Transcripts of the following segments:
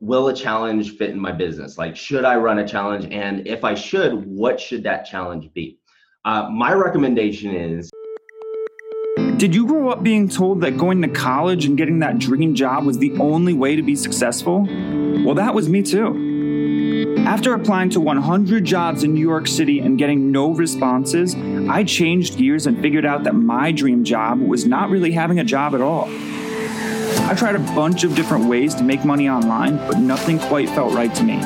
will a challenge fit in my business? Like, should I run a challenge? And if I should, what should that challenge be? Uh, my recommendation is Did you grow up being told that going to college and getting that dream job was the only way to be successful? Well, that was me too. After applying to 100 jobs in New York City and getting no responses, I changed gears and figured out that my dream job was not really having a job at all. I tried a bunch of different ways to make money online, but nothing quite felt right to me.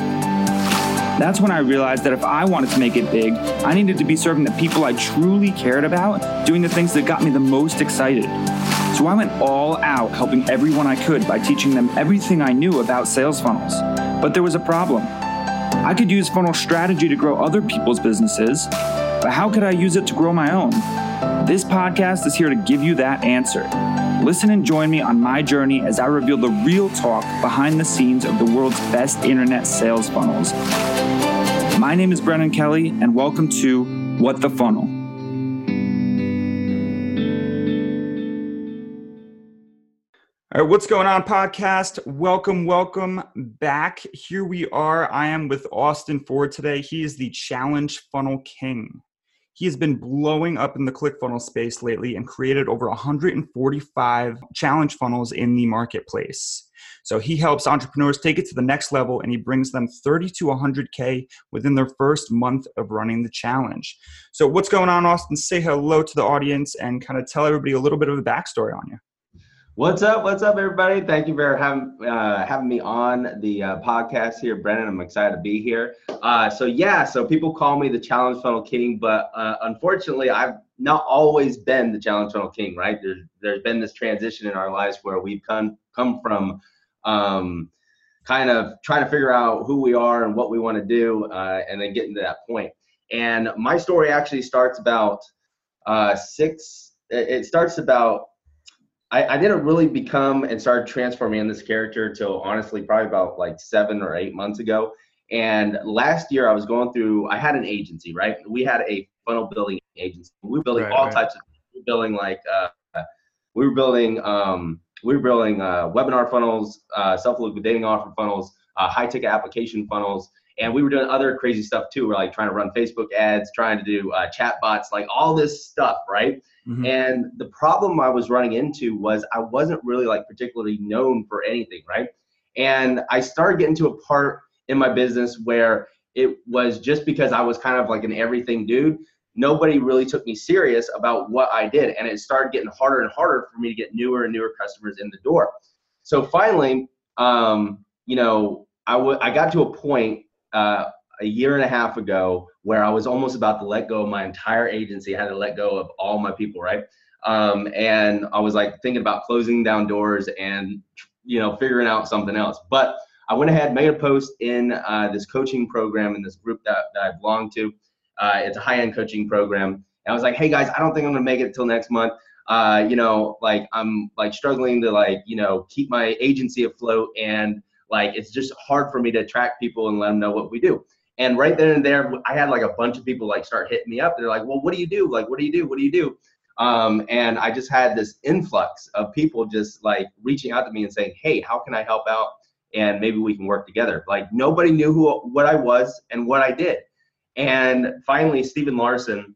That's when I realized that if I wanted to make it big, I needed to be serving the people I truly cared about, doing the things that got me the most excited. So I went all out helping everyone I could by teaching them everything I knew about sales funnels. But there was a problem. I could use funnel strategy to grow other people's businesses, but how could I use it to grow my own? This podcast is here to give you that answer. Listen and join me on my journey as I reveal the real talk behind the scenes of the world's best internet sales funnels. My name is Brennan Kelly, and welcome to What the Funnel. All right, what's going on, podcast? Welcome, welcome back. Here we are. I am with Austin Ford today. He is the Challenge Funnel King. He has been blowing up in the ClickFunnels space lately and created over 145 challenge funnels in the marketplace. So he helps entrepreneurs take it to the next level and he brings them 30 to 100K within their first month of running the challenge. So, what's going on, Austin? Say hello to the audience and kind of tell everybody a little bit of a backstory on you. What's up? What's up, everybody? Thank you for having uh, having me on the uh, podcast here, Brennan. I'm excited to be here. Uh, so yeah, so people call me the Challenge Funnel King, but uh, unfortunately, I've not always been the Challenge Funnel King. Right? There's there's been this transition in our lives where we've come come from um, kind of trying to figure out who we are and what we want to do, uh, and then getting to that point. And my story actually starts about uh, six. It starts about I, I didn't really become and start transforming in this character until honestly probably about like seven or eight months ago. And last year I was going through. I had an agency, right? We had a funnel building agency. We were building right, all right. types of. We were building like uh, we were building um, we were building uh, webinar funnels, uh, self-liquidating offer funnels, uh, high-ticket application funnels, and we were doing other crazy stuff too. We're like trying to run Facebook ads, trying to do uh, chat bots, like all this stuff, right? Mm-hmm. And the problem I was running into was I wasn't really like particularly known for anything, right? And I started getting to a part in my business where it was just because I was kind of like an everything dude. Nobody really took me serious about what I did. And it started getting harder and harder for me to get newer and newer customers in the door. So finally, um, you know, I, w- I got to a point uh, a year and a half ago where I was almost about to let go of my entire agency. I had to let go of all my people, right? Um, and I was like thinking about closing down doors and you know figuring out something else. But I went ahead, made a post in uh, this coaching program in this group that, that I belong to. Uh, it's a high-end coaching program, and I was like, "Hey guys, I don't think I'm gonna make it till next month. Uh, you know, like I'm like struggling to like you know keep my agency afloat, and like it's just hard for me to attract people and let them know what we do." And right then and there, I had like a bunch of people like start hitting me up. They're like, well, what do you do? Like, what do you do? What do you do? Um, and I just had this influx of people just like reaching out to me and saying, hey, how can I help out? And maybe we can work together. Like nobody knew who what I was and what I did. And finally, Stephen Larsen,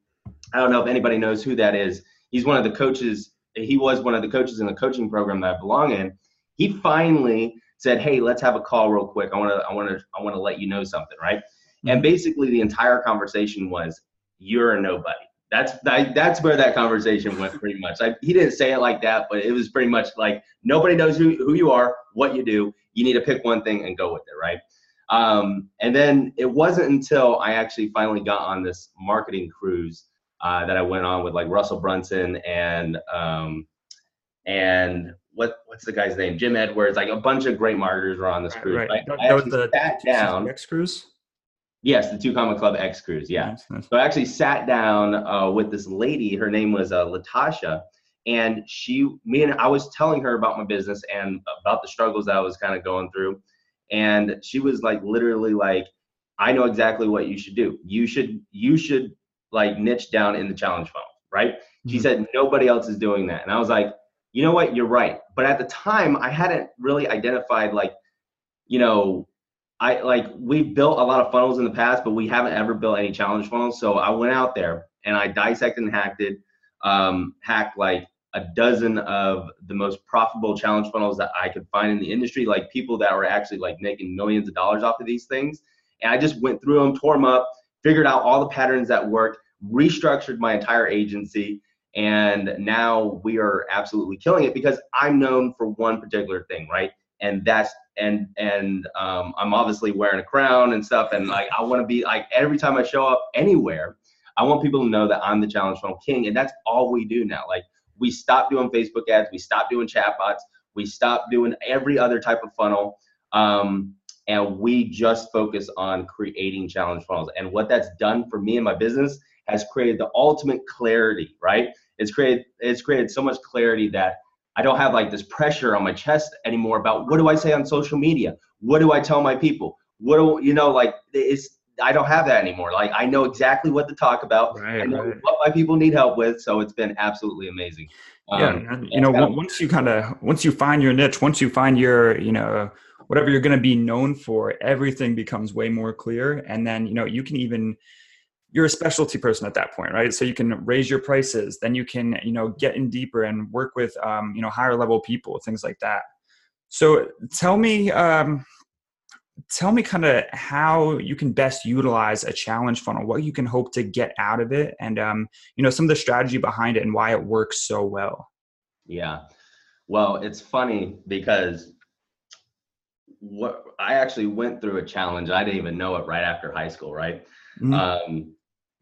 I don't know if anybody knows who that is. He's one of the coaches. He was one of the coaches in the coaching program that I belong in. He finally said, "Hey, let's have a call real quick. I want to, I want to, I want to let you know something, right?" And basically, the entire conversation was, "You're a nobody." That's that, that's where that conversation went pretty much. Like he didn't say it like that, but it was pretty much like nobody knows who, who you are, what you do. You need to pick one thing and go with it, right? Um, and then it wasn't until I actually finally got on this marketing cruise uh, that I went on with like Russell Brunson and um, and what what's the guy's name? Jim Edwards. Like a bunch of great marketers were on this cruise. Right. That, was the sat down. X cruise. Yes, the Two Comma Club X Cruise. Yeah. Nice, nice. So I actually sat down uh, with this lady. Her name was uh, Latasha, and she, me, and I was telling her about my business and about the struggles that I was kind of going through, and she was like, literally, like, I know exactly what you should do. You should, you should like niche down in the challenge funnel, right? Mm-hmm. She said nobody else is doing that, and I was like, you know what, you're right. But at the time, I hadn't really identified like you know, I like we've built a lot of funnels in the past, but we haven't ever built any challenge funnels. So I went out there and I dissected and hacked it, um, hacked like a dozen of the most profitable challenge funnels that I could find in the industry, like people that were actually like making millions of dollars off of these things. And I just went through them, tore them up, figured out all the patterns that worked, restructured my entire agency, and now we are absolutely killing it because I'm known for one particular thing, right? And that's and and um, I'm obviously wearing a crown and stuff, and like I want to be like every time I show up anywhere, I want people to know that I'm the challenge funnel king, and that's all we do now. Like we stopped doing Facebook ads, we stopped doing chatbots, we stopped doing every other type of funnel. Um, and we just focus on creating challenge funnels. And what that's done for me and my business has created the ultimate clarity, right? It's created it's created so much clarity that I don't have like this pressure on my chest anymore about what do I say on social media? What do I tell my people? What do you know like it's I don't have that anymore. Like I know exactly what to talk about. Right, I know right. what my people need help with. So it's been absolutely amazing. yeah, Um, and, you know, kind of- once you kind of once you find your niche, once you find your, you know, whatever you're going to be known for, everything becomes way more clear. And then, you know, you can even you're a specialty person at that point, right? So you can raise your prices. Then you can, you know, get in deeper and work with, um, you know, higher level people, things like that. So tell me, um, tell me kind of how you can best utilize a challenge funnel, what you can hope to get out of it, and um, you know, some of the strategy behind it and why it works so well. Yeah. Well, it's funny because what I actually went through a challenge. I didn't even know it right after high school, right? Mhm. Um,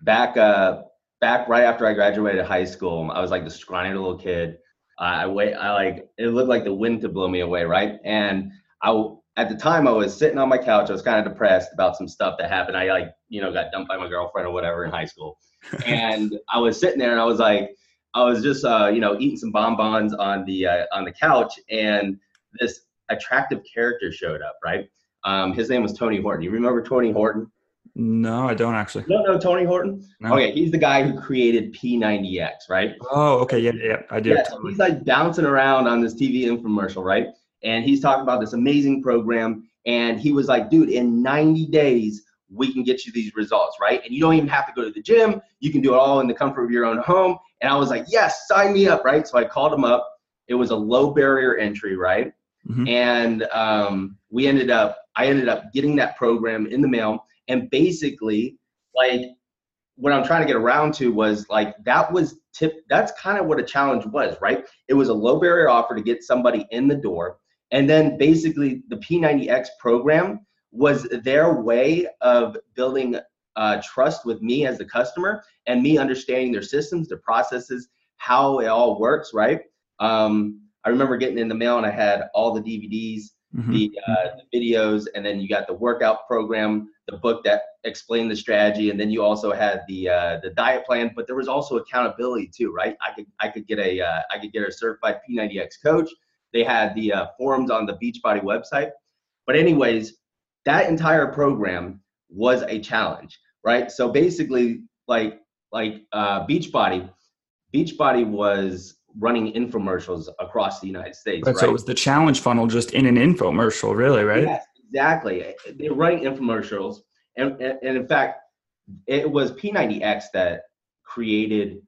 back uh back right after I graduated high school, I was like the scrawny little kid. I I wait I like it looked like the wind could blow me away, right? And I at the time I was sitting on my couch, I was kind of depressed about some stuff that happened. I like, you know, got dumped by my girlfriend or whatever in high school. and I was sitting there and I was like, I was just uh, you know, eating some bonbons on the uh, on the couch and this attractive character showed up, right? Um, his name was Tony Horton. You remember Tony Horton? No, I don't actually. You don't know Tony Horton? No. Okay, he's the guy who created P90X, right? Oh, okay, yeah, yeah, I do. Yeah, so totally. he's like bouncing around on this TV infomercial, right? And he's talking about this amazing program. And he was like, dude, in 90 days, we can get you these results, right? And you don't even have to go to the gym. You can do it all in the comfort of your own home. And I was like, yes, sign me up, right? So I called him up. It was a low barrier entry, right? Mhm. And um, we ended up, I ended up getting that program in the mail. And basically, like, what I'm trying to get around to was like that was tip. That's kind of what a challenge was, right? It was a low barrier offer to get somebody in the door, and then basically the P90X program was their way of building uh, trust with me as the customer and me understanding their systems, their processes, how it all works, right? Um, I remember getting in the mail and I had all the DVDs Mhm. the, uh, the videos, and then you got the workout program, the book that explained the strategy, and then you also had the uh, the diet plan. But there was also accountability too, right? I could I could get a uh, I could get a certified P90X coach. They had the uh, forums on the Beachbody website. But anyways, that entire program was a challenge, right? So basically, like like uh, Beachbody, Beachbody was running infomercials across the United States, Right, right? So it was the challenge funnel just in an infomercial, really, right? Yes, exactly. They're running infomercials, and, and and in fact, it was P90X that created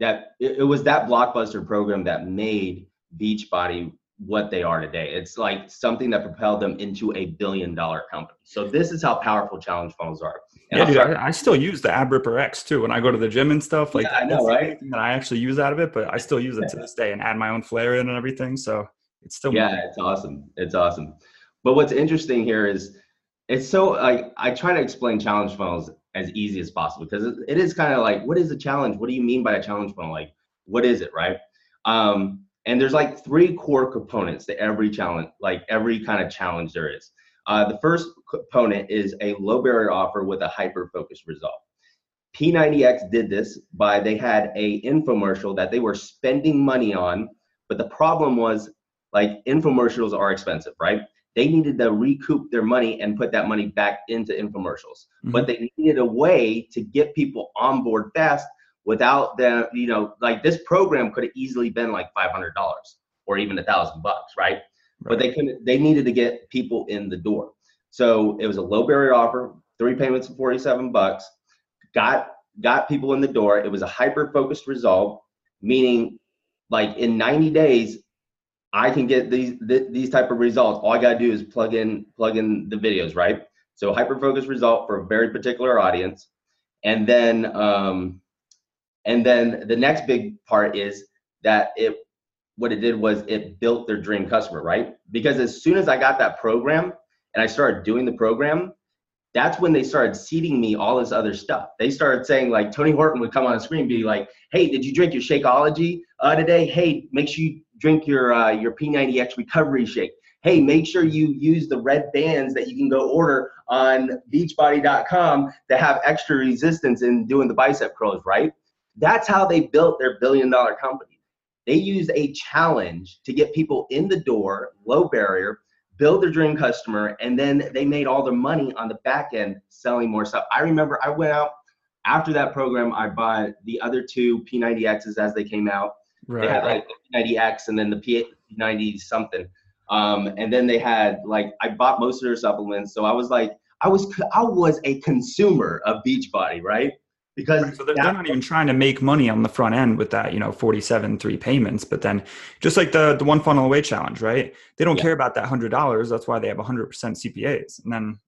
that. It, it was that blockbuster program that made Beachbody what they are today. It's like something that propelled them into a billion dollar company. So this is how powerful challenge funnels are. And Yeah, I'll dude, I, I still use the ab ripper X too when I go to the gym and stuff. Like, Yeah, I know, right? that I actually use out of it, but I still use it to this day and add my own flair in and everything. So it's still yeah it's awesome it's awesome but what's interesting here is it's so like i try to explain challenge funnels as easy as possible because it, it is kind of like what is a challenge what do you mean by a challenge funnel like what is it right um and there's like three core components to every challenge like every kind of challenge there is uh, the first component is a low barrier offer with a hyper focused result p90x did this by they had a infomercial that they were spending money on but the problem was like infomercials are expensive, right? They needed to recoup their money and put that money back into infomercials. Mhm. But they needed a way to get people on board fast without them, you know, like this program could have easily been like $500 or even a thousand bucks, right. but they couldn't. They needed to get people in the door. So it was a low barrier offer, three payments of 47 bucks. Got got people in the door. It was a hyper focused result, meaning like in 90 days, I can get these th- these type of results. All I gotta do is plug in plug in the videos, right? So hyper focused result for a very particular audience, and then um, and then the next big part is that it what it did was it built their dream customer, right? Because as soon as I got that program and I started doing the program, that's when they started seeding me all this other stuff. They started saying like Tony Horton would come on the screen and be like, "Hey, did you drink your Shakeology uh, today? Hey, make sure you drink your uh, your P90X recovery shake. Hey, make sure you use the red bands that you can go order on Beachbody.com to have extra resistance in doing the bicep curls, right? That's how they built their billion dollar company. They used a challenge to get people in the door, low barrier, build their dream customer, and then they made all their money on the back end selling more stuff. I remember I went out after that program, I bought the other two P90Xs as they came out. Right. They had like P90X and then the P90 something. Um, and then they had like I bought most of their supplements, so I was like I was I was a consumer of Beachbody, right? Because right, so they're, they're, not even trying to make money on the front end with that, you know, 47 three payments. But then just like the the one funnel away challenge, right? They don't yeah. care about that hundred dollars. That's why they have 100% CPAs. And then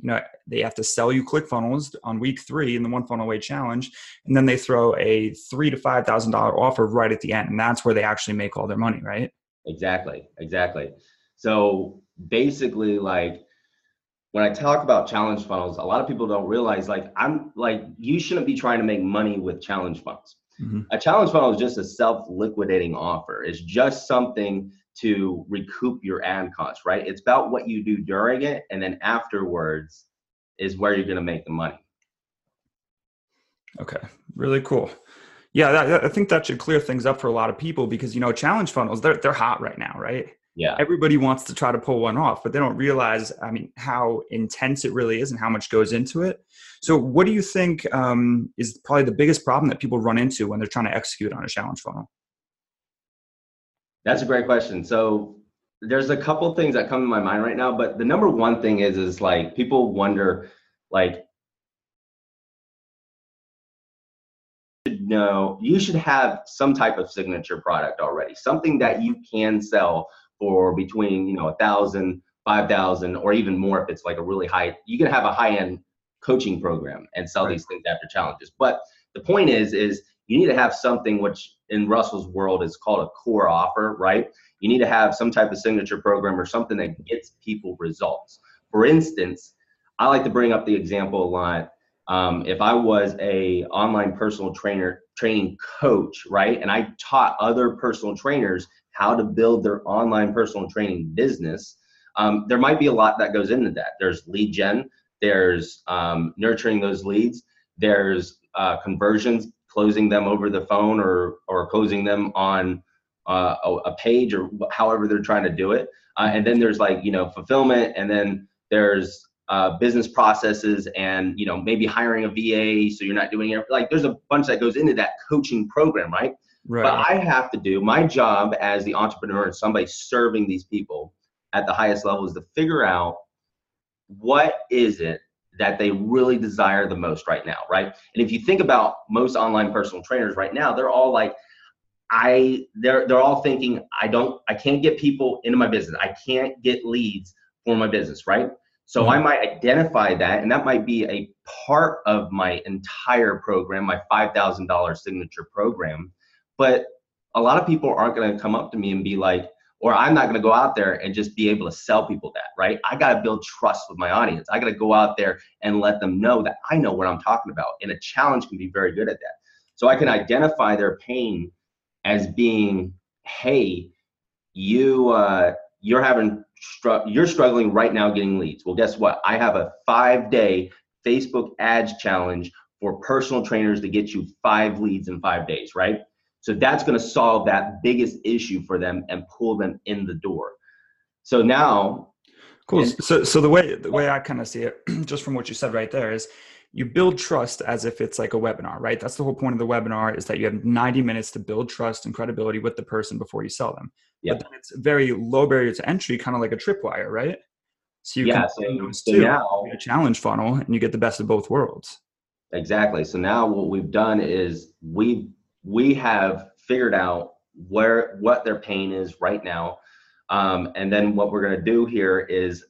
you know they have to sell you ClickFunnels on week three in the one funnel away challenge and then they throw a three to five thousand dollar offer right at the end and that's where they actually make all their money right exactly exactly so basically like when i talk about challenge funnels a lot of people don't realize like i'm like you shouldn't be trying to make money with challenge funnels mm-hmm. a challenge funnel is just a self-liquidating offer it's just something to recoup your ad costs, right? It's about what you do during it, and then afterwards is where you're going to make the money. Okay, really cool. Yeah, that, I think that should clear things up for a lot of people because you know challenge funnels they're they're hot right now, right? Yeah. Everybody wants to try to pull one off, but they don't realize, I mean, how intense it really is and how much goes into it. So, what do you think um, is probably the biggest problem that people run into when they're trying to execute on a challenge funnel? That's a great question. So there's a couple things that come to my mind right now, but the number one thing is is like people wonder like no, you should have some type of signature product already, something that you can sell for between you know a thousand, five thousand, or even more if it's like a really high. You can have a high end coaching program and sell right. these things after challenges. But the point is, is you need to have something which in Russell's world is called a core offer, right? You need to have some type of signature program or something that gets people results. For instance, I like to bring up the example a lot. Um, if I was a online personal trainer training coach, right, and I taught other personal trainers how to build their online personal training business, um, there might be a lot that goes into that. There's lead gen, there's um, nurturing those leads, there's uh, conversions, closing them over the phone or or closing them on uh, a, page or however they're trying to do it. Uh, and then there's like you know fulfillment, and then there's uh, business processes, and you know maybe hiring a VA so you're not doing it. Like there's a bunch that goes into that coaching program, right? Right. But I have to do my job as the entrepreneur and somebody serving these people at the highest level is to figure out what is it that they really desire the most right now, right? And if you think about most online personal trainers right now, they're all like, I they're they're all thinking, I don't I can't get people into my business. I can't get leads for my business, right? So mm-hmm. I might identify that, and that might be a part of my entire program, my five thousand dollar signature program. But a lot of people aren't going to come up to me and be like, or I'm not going to go out there and just be able to sell people that, right? I got to build trust with my audience. I got to go out there and let them know that I know what I'm talking about. And a challenge can be very good at that. So I can identify their pain as being, hey, you uh, you're having str- you're struggling right now getting leads. Well, guess what? I have a five day Facebook ads challenge for personal trainers to get you five leads in five days, right? So that's going to solve that biggest issue for them and pull them in the door. So now, cool. And- so so the way the way I kind of see it, just from what you said right there, is you build trust as if it's like a webinar, right? That's the whole point of the webinar is that you have 90 minutes to build trust and credibility with the person before you sell them. Yep. but then it's very low barrier to entry, kind of like a tripwire, right? So you Yeah, can so- those so two, now- a challenge funnel, and you get the best of both worlds. Exactly. So now what we've done is we we have figured out where what their pain is right now, um, and then what we're going to do here is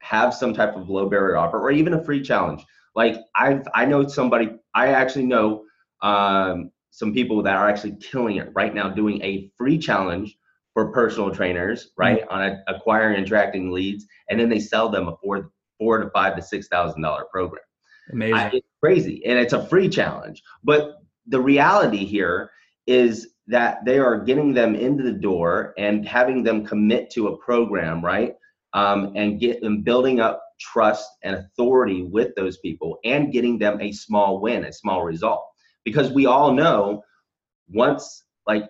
have some type of low barrier offer or even a free challenge. Like I I know somebody I actually know um, some people that are actually killing it right now doing a free challenge for personal trainers, right? On a, acquiring and attracting leads, and then they sell them a four four to five to six thousand dollar program. Amazing. I, it's crazy and it's a free challenge but the reality here is that they are getting them into the door and having them commit to a program right um, and get them building up trust and authority with those people and getting them a small win a small result because we all know once like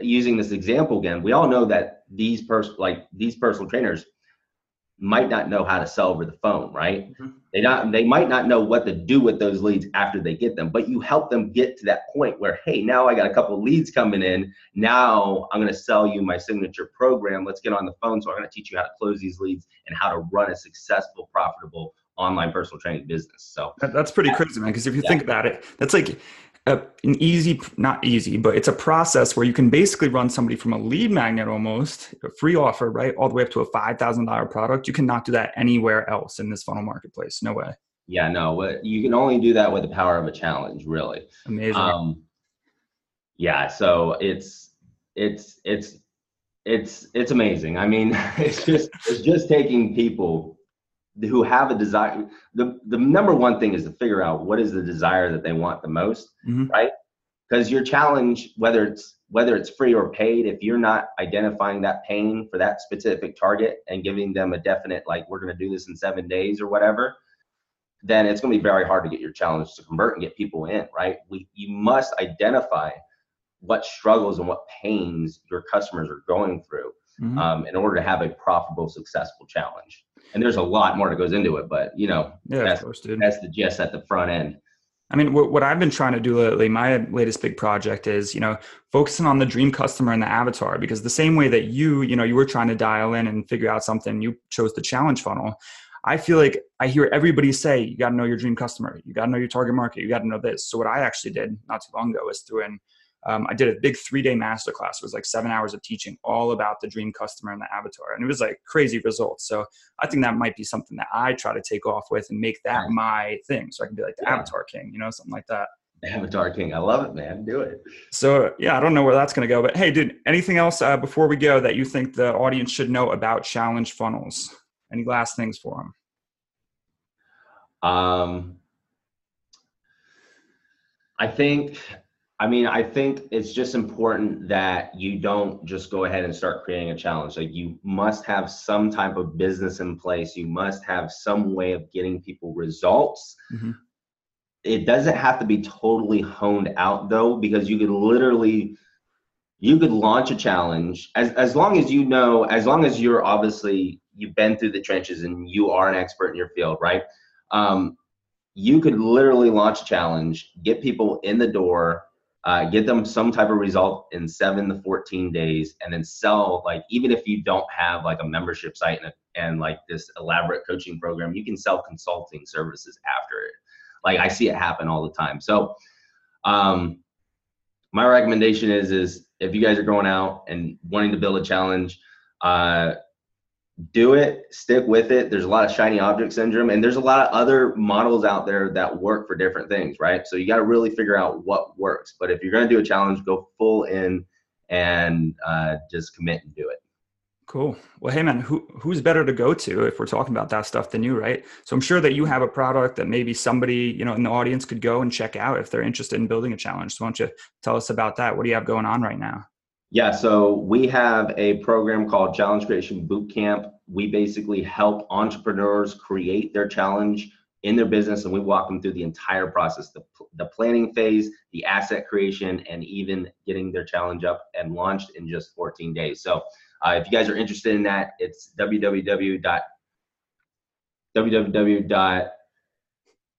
using this example again we all know that these person like these personal trainers might not know how to sell over the phone right Mhm. they not they might not know what to do with those leads after they get them but you help them get to that point where hey now i got a couple of leads coming in now i'm going to sell you my signature program let's get on the phone so i'm going to teach you how to close these leads and how to run a successful profitable online personal training business so That- That's pretty crazy, man. Because if you Yeah. think about it, that's like a, an easy, not easy, but it's a process where you can basically run somebody from a lead magnet almost, a free offer, right, all the way up to a five thousand dollar product. You cannot do that anywhere else in this funnel marketplace. No way. yeah no you can only do that with the power of a challenge really Amazing. um yeah so it's it's it's it's it's amazing i mean it's just it's just taking people who have a desire the the number one thing is to figure out what is the desire that they want the most Mhm. right because your challenge whether it's whether it's free or paid if you're not identifying that pain for that specific target and giving them a definite like we're going to do this in seven days or whatever then it's going to be very hard to get your challenge to convert and get people in right we you must identify what struggles and what pains your customers are going through Mhm. um, in order to have a profitable successful challenge and there's a lot more that goes into it but you know yeah, that's, course, that's the gist at the front end I mean, what, what I've been trying to do lately, my latest big project is, you know, focusing on the dream customer and the avatar. Because the same way that you, you know, you were trying to dial in and figure out something, you chose the challenge funnel. I feel like I hear everybody say, you got to know your dream customer, you got to know your target market, you got to know this. So what I actually did not too long ago was through in, um, I did a big three day masterclass. It was like seven hours of teaching all about the dream customer and the avatar, and it was like crazy results. So I think that might be something that I try to take off with and make that my thing, so I can be like the Yeah. avatar king, you know, something like that. avatar king i love it man do it So yeah, I don't know where that's going to go, but hey, dude, anything else uh, before we go that you think the audience should know about challenge funnels? Any last things for them? Um, I think, I mean, I think it's just important that you don't just go ahead and start creating a challenge. Like you must have some type of business in place. You must have some way of getting people results. Mhm. It doesn't have to be totally honed out though, because you could literally, you could launch a challenge as, as long as you know, as long as you're obviously, you've been through the trenches and you are an expert in your field, right? um, you could literally launch a challenge, get people in the door, uh, get them some type of result in seven to 14 days, and then sell like even if you don't have like a membership site and, and like this elaborate coaching program, you can sell consulting services after it. Like I see it happen all the time. So um, my recommendation is is if you guys are going out and wanting to build a challenge, uh, do it, stick with it. There's a lot of shiny object syndrome, and there's a lot of other models out there that work for different things, right? So you got to really figure out what works. But if you're going to do a challenge, go full in and uh, just commit and do it. Cool. Well, hey man, who who's better to go to if we're talking about that stuff than you, right? So I'm sure that you have a product that maybe somebody you know in the audience could go and check out if they're interested in building a challenge. So why don't you tell us about that? What do you have going on right now? Yeah, so we have a program called Challenge Creation Bootcamp. We basically help entrepreneurs create their challenge in their business, and we walk them through the entire process the, the planning phase, the asset creation, and even getting their challenge up and launched in just 14 days. So, uh, if you guys are interested in that, it's www. www.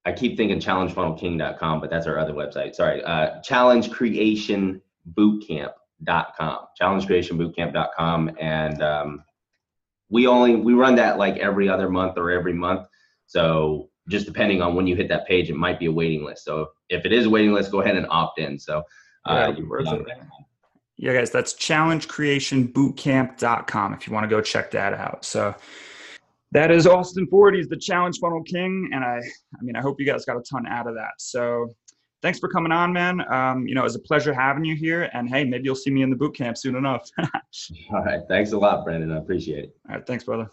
I keep thinking challengefunnelking.com, but that's our other website. Sorry, uh, Challenge Creation Bootcamp challengecreationbootcamp.com, challengecreationbootcamp.com. And um, we only, we run that like every other month or every month. So just depending on when you hit that page, it might be a waiting list. So if it is a waiting list, go ahead and opt in. So uh, yeah, it. Yeah, guys, that's challengecreationbootcamp.com if you want to go check that out. So that is Austin Ford. He's the challenge funnel king. And I, I mean, I hope you guys got a ton out of that. So thanks for coming on, man. Um, you know, it was a pleasure having you here. And hey, maybe you'll see me in the boot camp soon enough. All right. Thanks a lot, Brandon. I appreciate it. All right. Thanks, brother.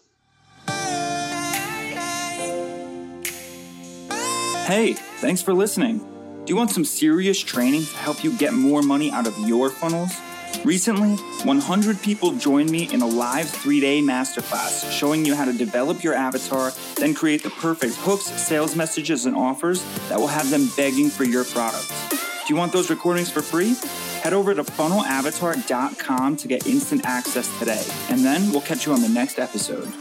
Hey, thanks for listening. Do you want some serious training to help you get more money out of your funnels? Recently, 100 people joined me in a live three day masterclass showing you how to develop your avatar, then create the perfect hooks, sales messages, and offers that will have them begging for your product. Do you want those recordings for free? Head over to funnelavatar.com to get instant access today, and then we'll catch you on the next episode.